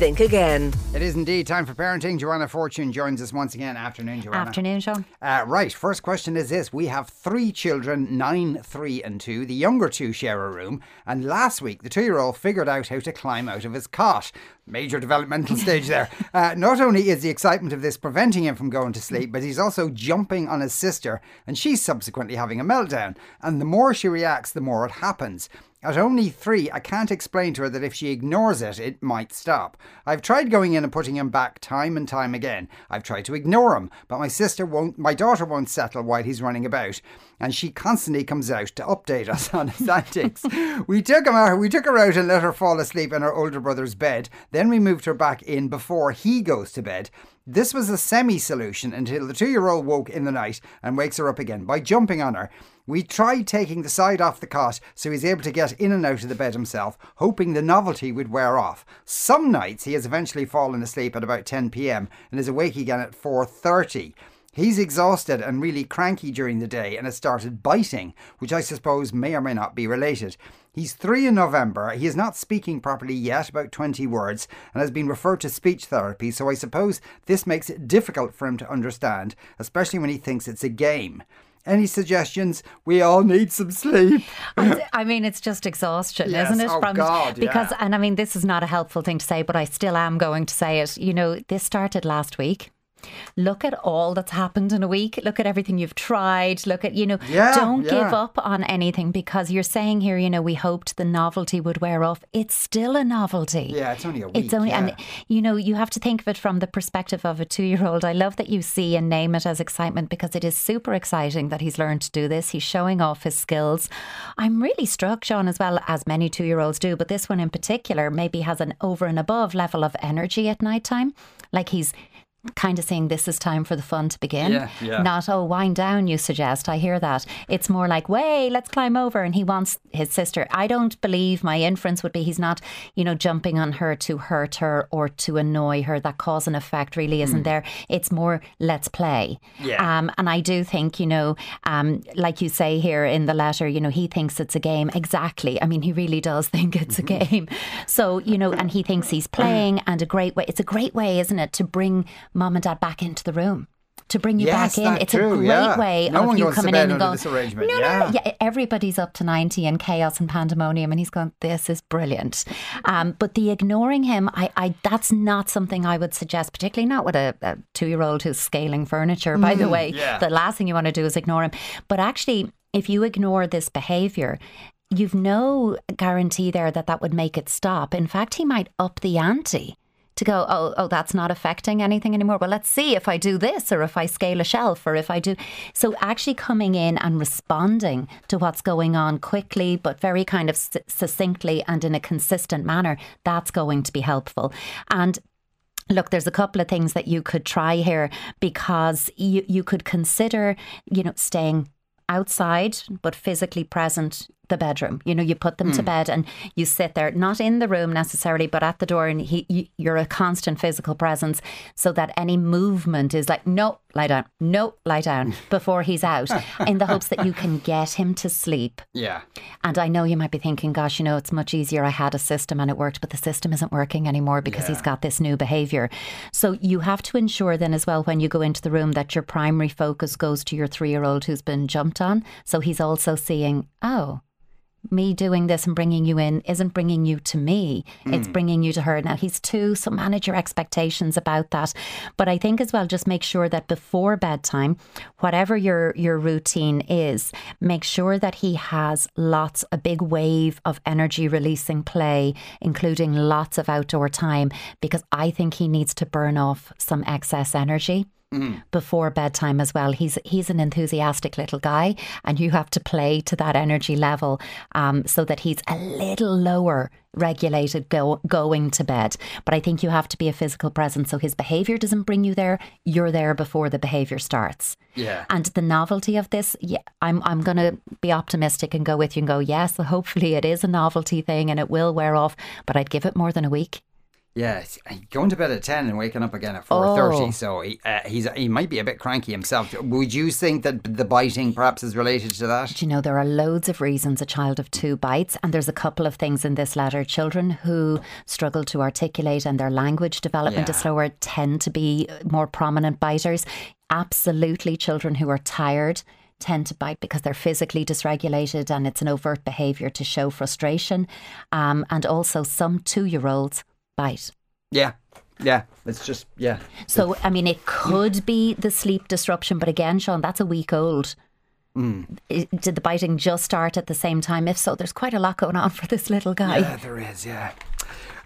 Think again. It is indeed time for parenting. Joanna Fortune joins us once again. Afternoon, Joanna. Afternoon, Sean. Uh, right, first question is this. We have three children, nine, three, and two. The younger two share a room. And last week, the two year old figured out how to climb out of his cot. Major developmental stage there. Uh, not only is the excitement of this preventing him from going to sleep, but he's also jumping on his sister, and she's subsequently having a meltdown. And the more she reacts, the more it happens. At only three, I can't explain to her that if she ignores it, it might stop. I've tried going in and putting him back time and time again. I've tried to ignore him, but my sister won't, my daughter won't settle while he's running about, and she constantly comes out to update us on his antics. We took him out, we took her out and let her fall asleep in her older brother's bed. Then we moved her back in before he goes to bed. This was a semi solution until the two year old woke in the night and wakes her up again by jumping on her. We tried taking the side off the cot so he's able to get in and out of the bed himself, hoping the novelty would wear off. Some nights he has eventually fallen asleep at about 10 pm and is awake again at 4:30. He's exhausted and really cranky during the day and has started biting, which I suppose may or may not be related. He's three in November. He is not speaking properly yet, about 20 words, and has been referred to speech therapy, so I suppose this makes it difficult for him to understand, especially when he thinks it's a game. Any suggestions? We all need some sleep. I mean, it's just exhaustion, Yes. isn't it? Oh, God, because, yeah. and I mean, this is not a helpful thing to say, but I still am going to say it. You know, this started last week. Look at all that's happened in a week. Look at everything you've tried. Look at, you know, Yeah, don't yeah. give up on anything because you're saying here, you know, we hoped the novelty would wear off. It's still a novelty. Yeah, it's only a week. It's only, yeah. and you know, you have to think of it from the perspective of a two year old. I love that you see and name it as excitement because it is super exciting that he's learned to do this. He's showing off his skills. I'm really struck, Sean, as well as many two year olds do, but this one in particular maybe has an over and above level of energy at night time. Like he's kind of saying this is time for the fun to begin. Yeah, yeah. Not, oh, wind down, you suggest. I hear that. It's more like, way, let's climb over. And he wants his sister. I don't believe my inference would be he's not, you know, jumping on her to hurt her or to annoy her. That cause and effect really isn't there. It's more, let's play. Yeah. Um, and I do think, you know, um, like you say here in the letter, you know, he thinks it's a game. Exactly. I mean, he really does think it's a Mm-hmm. game. So, you know, and he thinks he's playing and a great way. It's a great way, isn't it, to bring mom and dad back into the room. To bring you Yes, back in, it's true, a great yeah. way No of you coming in and going. No, no, yeah. no, yeah. Everybody's up to ninety and chaos and pandemonium, and he's going. This is brilliant. Um, but the ignoring him, I, I, that's not something I would suggest, particularly not with a, a two-year-old who's scaling furniture. By the way, Mm, yeah. the last thing you want to do is ignore him. But actually, if you ignore this behaviour, you've no guarantee there that that would make it stop. In fact, he might up the ante to go, oh, oh, that's not affecting anything anymore. Well, let's see if I do this or if I scale a shelf or if I do. So, actually coming in and responding to what's going on quickly, but very kind of succinctly and in a consistent manner, that's going to be helpful. And Look, there's a couple of things that you could try here because you, you could consider, you know, staying outside but physically present the bedroom. You know, you put them to hmm. bed and you sit there, not in the room necessarily, but at the door, and he, you, you're a constant physical presence, so that any movement is like, no, lie down, no, lie down, before he's out, in the hopes that you can get him to sleep. yeah. And I know you might be thinking, gosh, you know, it's much easier. I had a system and it worked, but the system isn't working anymore because he's got this new behavior. So you have to ensure then as well when you go into the room that your primary focus goes to your three year old who's been jumped on. So he's also seeing, oh, me doing this and bringing you in isn't bringing you to me. Hmm. It's bringing you to her. Now, he's two, so manage your expectations about that. But I think as well, just make sure that before bedtime, whatever your, your routine is, make sure that he has lots, a big wave of energy releasing play, including lots of outdoor time, because I think he needs to burn off some excess energy before bedtime as well. He's he's an enthusiastic little guy, and you have to play to that energy level um, so that he's a little lower regulated go, going to bed. But I think you have to be a physical presence, so his behaviour doesn't bring you there. You're there before the behaviour starts. Yeah. And the novelty of this, yeah, I'm I'm going to be optimistic and go with you and go, yes, hopefully it is a novelty thing and it will wear off. But I'd give it more than a week. Yeah, uh, going to bed at ten and waking up again at four thirty. Oh. So he, uh, he's he might be a bit cranky himself. Would you think that the biting perhaps is related to that? Do you know there are loads of reasons a child of two bites, and there's a couple of things in this letter. Children who struggle to articulate and their language development is slower tend to be more prominent biters. Absolutely, children who are tired tend to bite because they're physically dysregulated and it's an overt behaviour to show frustration. Um, and also, some two year olds bite. Yeah, yeah. It's just yeah. So, I mean, it could be the sleep disruption, but again, Sean, that's a week old. Mm. I- Did the biting just start at the same time? If so, there's quite a lot going on for this little guy. Yeah, there is, yeah.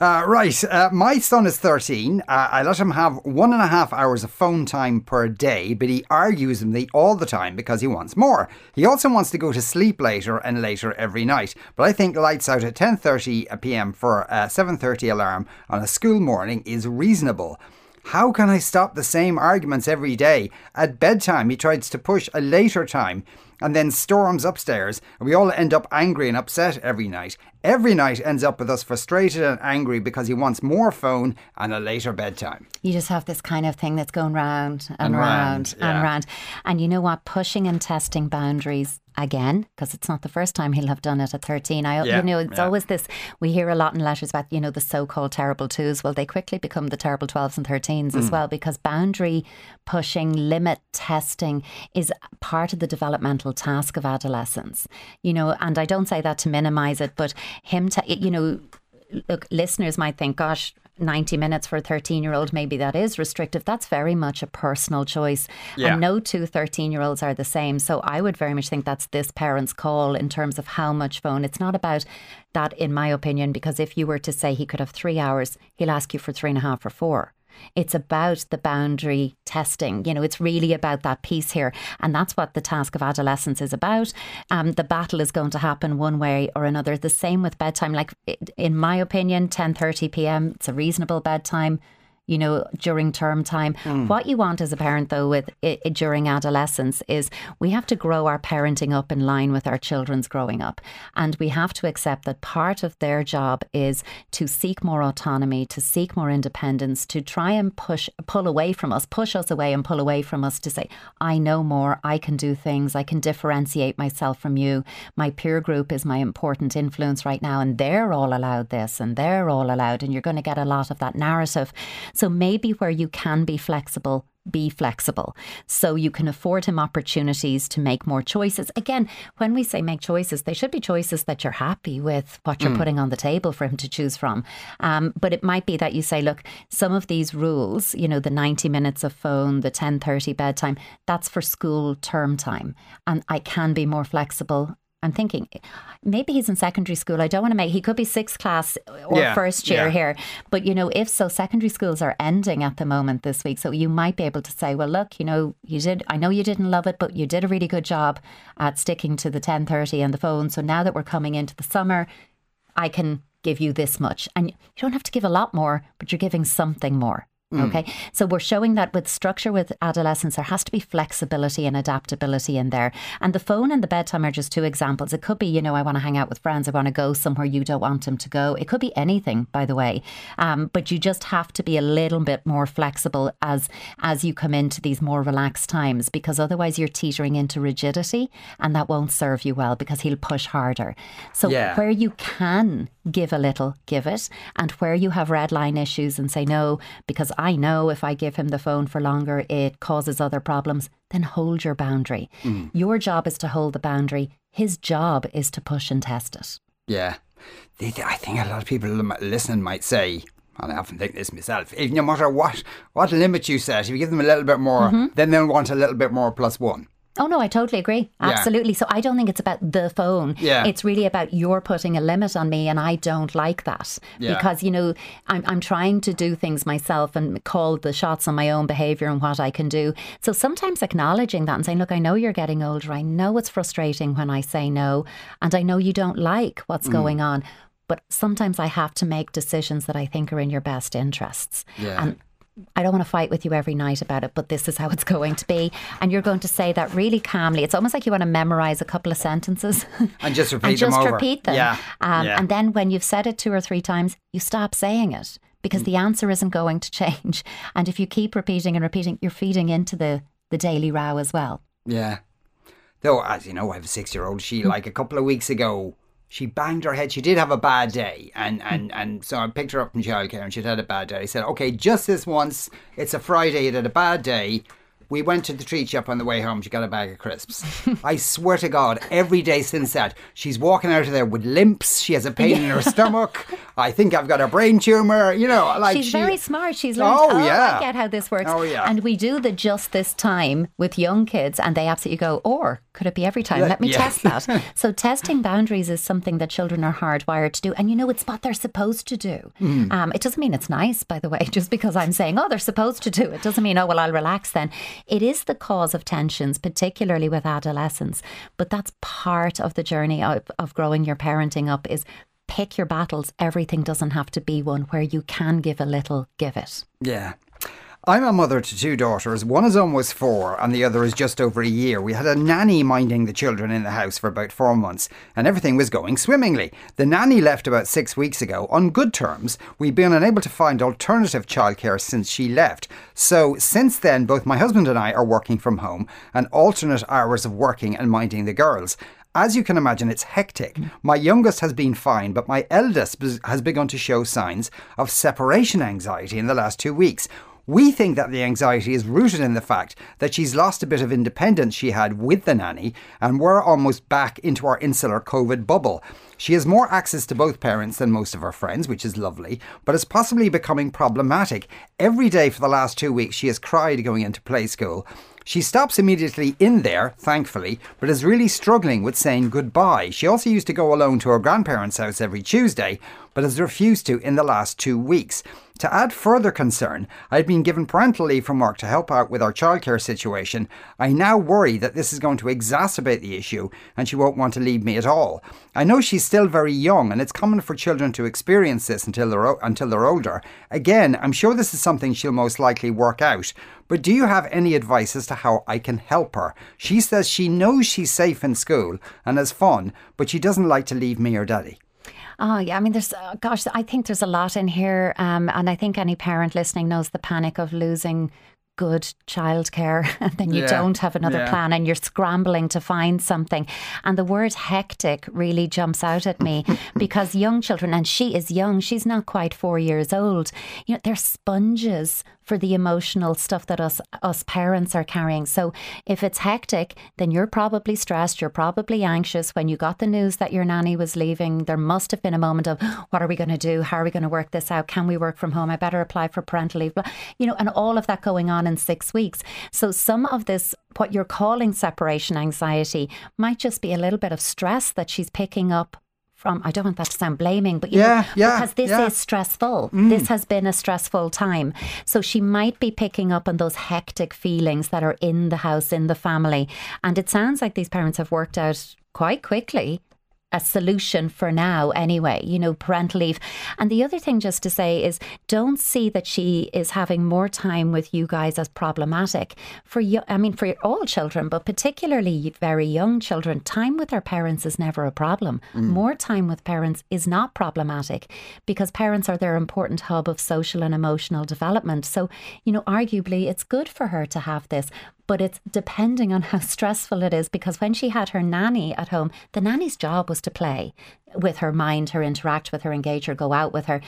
Uh, right, uh, my son is 13. Uh, I let him have one and a half hours of phone time per day, but he argues with me all the time because he wants more. He also wants to go to sleep later and later every night, but I think lights out at 10.30 p.m. for a 7.30 alarm on a school morning is reasonable. How can I stop the same arguments every day? At bedtime, he tries to push a later time and then storms upstairs, and we all end up angry and upset every night. Every night ends up with us frustrated and angry because he wants more phone and a later bedtime. You just have this kind of thing that's going round and, And round, round, and yeah. round. And you know what? Pushing and testing boundaries again, because it's not the first time he'll have done it at 13. I, Yeah, you know, it's yeah. always this, we hear a lot in letters about, you know, the so called terrible twos. Well, they quickly become the terrible 12s and 13s Mm. as well, because boundary pushing, limit testing is part of the developmental task of adolescence. You know, and I don't say that to minimize it, but him, to, you know, look, listeners might think, gosh, 90 minutes for a 13 year old, maybe that is restrictive. That's very much a personal choice. Yeah. And no two 13 year olds are the same. So I would very much think that's this parent's call in terms of how much phone. It's not about that, in my opinion, because if you were to say he could have three hours, he'll ask you for three and a half or four. It's about the boundary testing. You know, it's really about that piece here. And that's what the task of adolescence is about. Um, the battle is going to happen one way or another. The same with bedtime. Like, in my opinion, 10.30 p.m., it's a reasonable bedtime you know, during term time. Hmm. What you want as a parent, though, with i i- during adolescence, is we have to grow our parenting up in line with our children's growing up, and we have to accept that part of their job is to seek more autonomy, to seek more independence, to try and push, pull away from us, push us away, and pull away from us to say, "I know more. I can do things. I can differentiate myself from you. My peer group is my important influence right now, and they're all allowed this, and they're all allowed." And you're going to get a lot of that narrative. So maybe where you can be flexible, be flexible. So you can afford him opportunities to make more choices. Again, when we say make choices, they should be choices that you're happy with what you're putting on the table for him to choose from. Um, but it might be that you say, look, some of these rules, you know, the 90 minutes of phone, the 10:30 bedtime, that's for school term time. And I can be more flexible. I'm thinking maybe he's in secondary school. I don't want to make he could be sixth class or Yeah, first year yeah. here. But you know, if so, secondary schools are ending at the moment this week. So you might be able to say, well, look, you know, you did. I know you didn't love it, but you did a really good job at sticking to the ten thirty and the phone. So now that we're coming into the summer, I can give you this much, and you don't have to give a lot more, but you're giving something more. Okay, so we're showing that with structure with adolescence, there has to be flexibility and adaptability in there. And the phone and the bedtime are just two examples. It could be, you know, I want to hang out with friends, I want to go somewhere you don't want him to go. It could be anything, by the way. Um, but you just have to be a little bit more flexible as as you come into these more relaxed times, because otherwise you're teetering into rigidity, and that won't serve you well because he'll push harder. So Yeah. where you can give a little, give it. And where you have red line issues and say no, because I know if I give him the phone for longer, it causes other problems, then hold your boundary. Your job is to hold the boundary. His job is to push and test it. Yeah. I think a lot of people listening might say, and I often think this myself, if no matter what, what limit you set, if you give them a little bit more, Mm-hmm. then they'll want a little bit more plus one. Oh no, I totally agree. Yeah. Absolutely. So I don't think it's about the phone. Yeah. It's really about you're putting a limit on me and I don't like that. Yeah. Because, you know, I'm I'm trying to do things myself and call the shots on my own behaviour and what I can do. So sometimes acknowledging that and saying, Look, I know you're getting older. I know it's frustrating when I say no, and I know you don't like what's Mm. going on. But sometimes I have to make decisions that I think are in your best interests. Yeah. And I don't want to fight with you every night about it, but this is how it's going to be. And you're going to say that really calmly. It's almost like you want to memorize a couple of sentences And just repeat and just them over. repeat them. Yeah. Um, yeah. And then when you've said it two or three times, you stop saying it because the answer isn't going to change. And if you keep repeating and repeating, you're feeding into the, the daily row as well. Yeah. Though, as you know, I have a six year old. She, like a couple of weeks ago, she banged her head. She did have a bad day. And, hmm. and, and so I picked her up from childcare and she'd had a bad day. I said, okay, just this once. It's a Friday. It had a bad day. We went to the treat shop on the way home. She got a bag of crisps. I swear to God, every day since that, she's walking out of there with limps. She has a pain in her stomach. I think I've got a brain tumor. You know, like she's she- very smart. She's learned. Oh, Oh, yeah. I get how this works. Oh, yeah. And we do the just this time with young kids, and they absolutely go, or could it be every time? Let me yeah. test that. so testing boundaries is something that children are hardwired to do, and you know it's what they're supposed to do. Mm. Um, it doesn't mean it's nice, by the way. Just because I'm saying, oh, they're supposed to do it, doesn't mean oh well I'll relax then. It is the cause of tensions, particularly with adolescents. But that's part of the journey of, of growing your parenting up. Is pick your battles. Everything doesn't have to be one where you can give a little, give it. Yeah. I'm a mother to two daughters. One is almost four, and the other is just over a year. We had a nanny minding the children in the house for about four months, and everything was going swimmingly. The nanny left about six weeks ago on good terms. We've been unable to find alternative childcare since she left. So, since then, both my husband and I are working from home and alternate hours of working and minding the girls. As you can imagine, it's hectic. My youngest has been fine, but my eldest has begun to show signs of separation anxiety in the last two weeks. We think that the anxiety is rooted in the fact that she's lost a bit of independence she had with the nanny, and we're almost back into our insular COVID bubble. She has more access to both parents than most of her friends, which is lovely, but is possibly becoming problematic. Every day for the last two weeks, she has cried going into play school. She stops immediately in there, thankfully, but is really struggling with saying goodbye. She also used to go alone to her grandparents' house every Tuesday, but has refused to in the last two weeks. To add further concern, I've been given parental leave from work to help out with our childcare situation. I now worry that this is going to exacerbate the issue and she won't want to leave me at all. I know she's still very young and it's common for children to experience this until they're, o- until they're older. Again, I'm sure this is something she'll most likely work out. But do you have any advice as to how I can help her? She says she knows she's safe in school and has fun, but she doesn't like to leave me or daddy. Oh, yeah. I mean, there's, uh, gosh, I think there's a lot in here. Um, and I think any parent listening knows the panic of losing good childcare and then you Yeah, don't have another yeah. plan and you're scrambling to find something. And the word hectic really jumps out at me because young children, and she is young, she's not quite four years old, you know, they're sponges for the emotional stuff that us us parents are carrying. So if it's hectic, then you're probably stressed, you're probably anxious. When you got the news that your nanny was leaving, there must have been a moment of what are we going to do? How are we going to work this out? Can we work from home? I better apply for parental leave. You know, and all of that going on in 6 weeks. So some of this what you're calling separation anxiety might just be a little bit of stress that she's picking up from I don't want that to sound blaming, but you Yeah, know, yeah, because this yeah. is stressful. Mm. This has been a stressful time. So she might be picking up on those hectic feelings that are in the house, in the family. And it sounds like these parents have worked out quite quickly a solution for now anyway you know parental leave. And the other thing just to say is don't see that she is having more time with you guys as problematic for you i mean for all children but particularly very young children. Time with their parents is never a problem. Mm. More time with parents is not problematic because parents are their important hub of social and emotional development. So you know arguably it's good for her to have this but it's depending on how stressful it is because when she had her nanny at home, the nanny's job was to play with her mind, her interact with her, engage her, go out with her.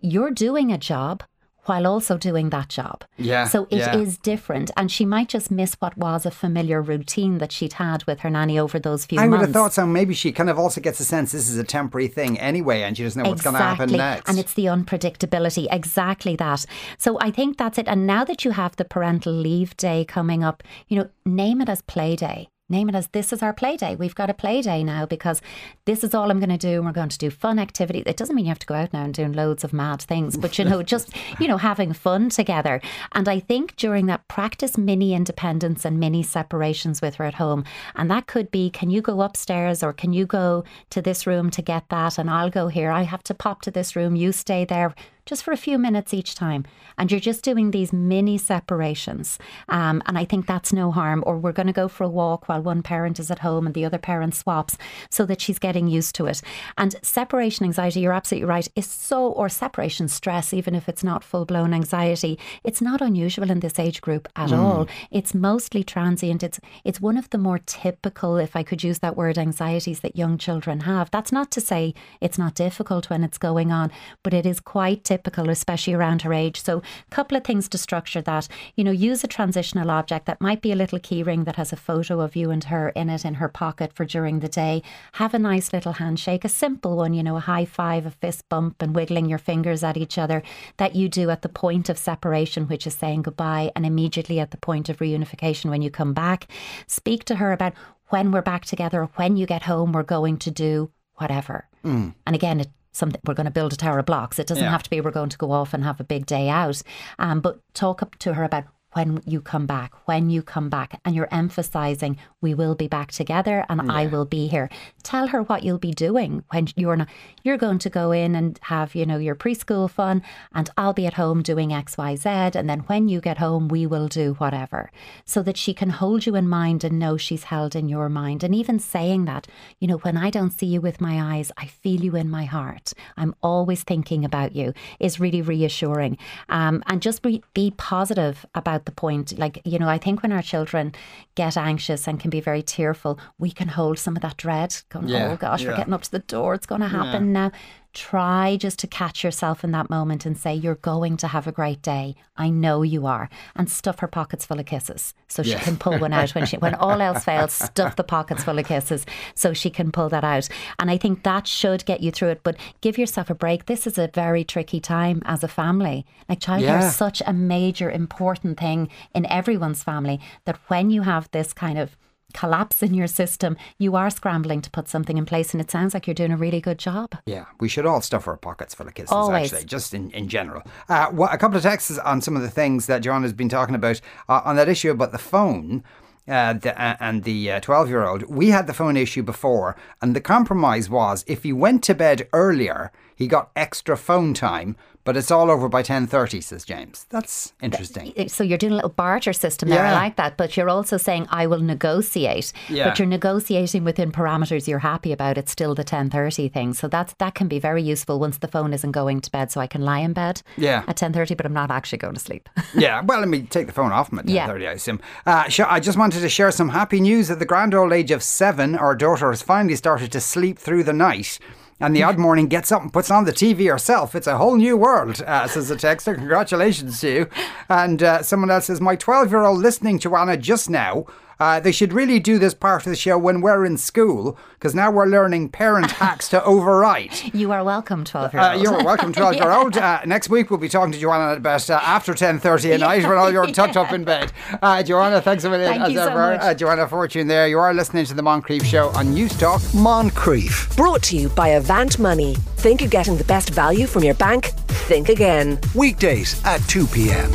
You're doing a job while also doing that job. Yeah, So it is yeah. different. And she might just miss what was a familiar routine that she'd had with her nanny over those few months. I would have thought so. Maybe she kind of also gets a sense this is a temporary thing anyway, and she doesn't know what's going to happen next. And it's the unpredictability, exactly that. So I think that's it. And now that you have the parental leave day coming up, you know, name it as play day. Name it as this is our play day. We've got a play day now because this is all I'm going to do. And we're going to do fun activity. It doesn't mean you have to go out now and doing loads of mad things, but you know, just, you know, having fun together. And I think during that practice mini independence and mini separations with her at home. And that could be can you go upstairs or can you go to this room to get that? And I'll go here. I have to pop to this room. You stay there just for a few minutes each time. And you're just doing these mini separations. Um, and I think that's no harm. Or we're going to go for a walk while one parent is at home and the other parent swaps so that she's getting used to it. And separation anxiety, you're absolutely right, is so, or separation stress, even if it's not full blown anxiety, it's not unusual in this age group at mm. all. It's mostly transient. It's, it's one of the more typical, if I could use that word, anxieties that young children have. That's not to say it's not difficult when it's going on, but it is quite typical, especially around her age. So, a couple of things to structure that. You know, use a transitional object that might be a little keyring that has a photo of you and her in it in her pocket for during the day. Have a nice little handshake, a simple one, you know, a high five, a fist bump, and wiggling your fingers at each other that you do at the point of separation, which is saying goodbye, and immediately at the point of reunification when you come back. Speak to her about when we're back together, when you get home, we're going to do whatever. Mm. And again, it something we're going to build a tower of blocks. It doesn't yeah. have to be we're going to go off and have a big day out. Um, but talk up to her about when you come back, when you come back, and you're emphasizing we will be back together and yeah. I will be here. Tell her what you'll be doing when you're not you're going to go in and have, you know, your preschool fun and I'll be at home doing XYZ and then when you get home we will do whatever. So that she can hold you in mind and know she's held in your mind. And even saying that, you know, when I don't see you with my eyes, I feel you in my heart. I'm always thinking about you is really reassuring. Um, and just be, be positive about the point. Like, you know, I think when our children get anxious and can be very tearful, we can hold some of that dread, going, yeah, oh gosh, yeah. we're getting up to the door, it's going to happen yeah. now try just to catch yourself in that moment and say, You're going to have a great day. I know you are. And stuff her pockets full of kisses. So she can pull one out when she when all else fails, stuff the pockets full of kisses so she can pull that out. And I think that should get you through it. But give yourself a break. This is a very tricky time as a family. Like childcare yeah. is such a major important thing in everyone's family that when you have this kind of collapse in your system, you are scrambling to put something in place. And it sounds like you're doing a really good job. Yeah, we should all stuff our pockets full of kisses, Always. actually, just in, in general. Uh, well, a couple of texts on some of the things that John has been talking about uh, on that issue about the phone. Uh, the, uh, and the 12 year old, we had the phone issue before, and the compromise was if he went to bed earlier, he got extra phone time, but it's all over by 10.30, says James. That's interesting. So you're doing a little barter system there. Yeah. I like that. But you're also saying, I will negotiate. Yeah. But you're negotiating within parameters you're happy about. It's still the 10.30 thing. So that's, that can be very useful once the phone isn't going to bed. So I can lie in bed yeah. at 10.30, but I'm not actually going to sleep. yeah. Well, let me take the phone off him at 10.30, yeah. I assume. Uh, I just wanted to share some happy news. At the grand old age of seven, our daughter has finally started to sleep through the night and the odd morning gets up and puts on the TV herself. It's a whole new world, uh, says the texter. Congratulations to you. And uh, someone else says, My 12 year old listening to Anna just now uh, they should really do this part of the show when we're in school because now we're learning parent hacks to overwrite. You are welcome, 12 year old. Uh, you're welcome, 12 year old. Uh, next week we'll be talking to Joanna at best uh, after 10.30 at night when all you're tucked up in bed. Uh, Joanna, thanks a million Thank as ever. So Joanna Fortune there. You are listening to the Moncrieff Show on News Talk. Moncrieff. Brought to you by Avant Money. Think you're getting the best value from your bank? Think again. Weekdays at 2 p.m.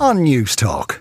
on Newstalk.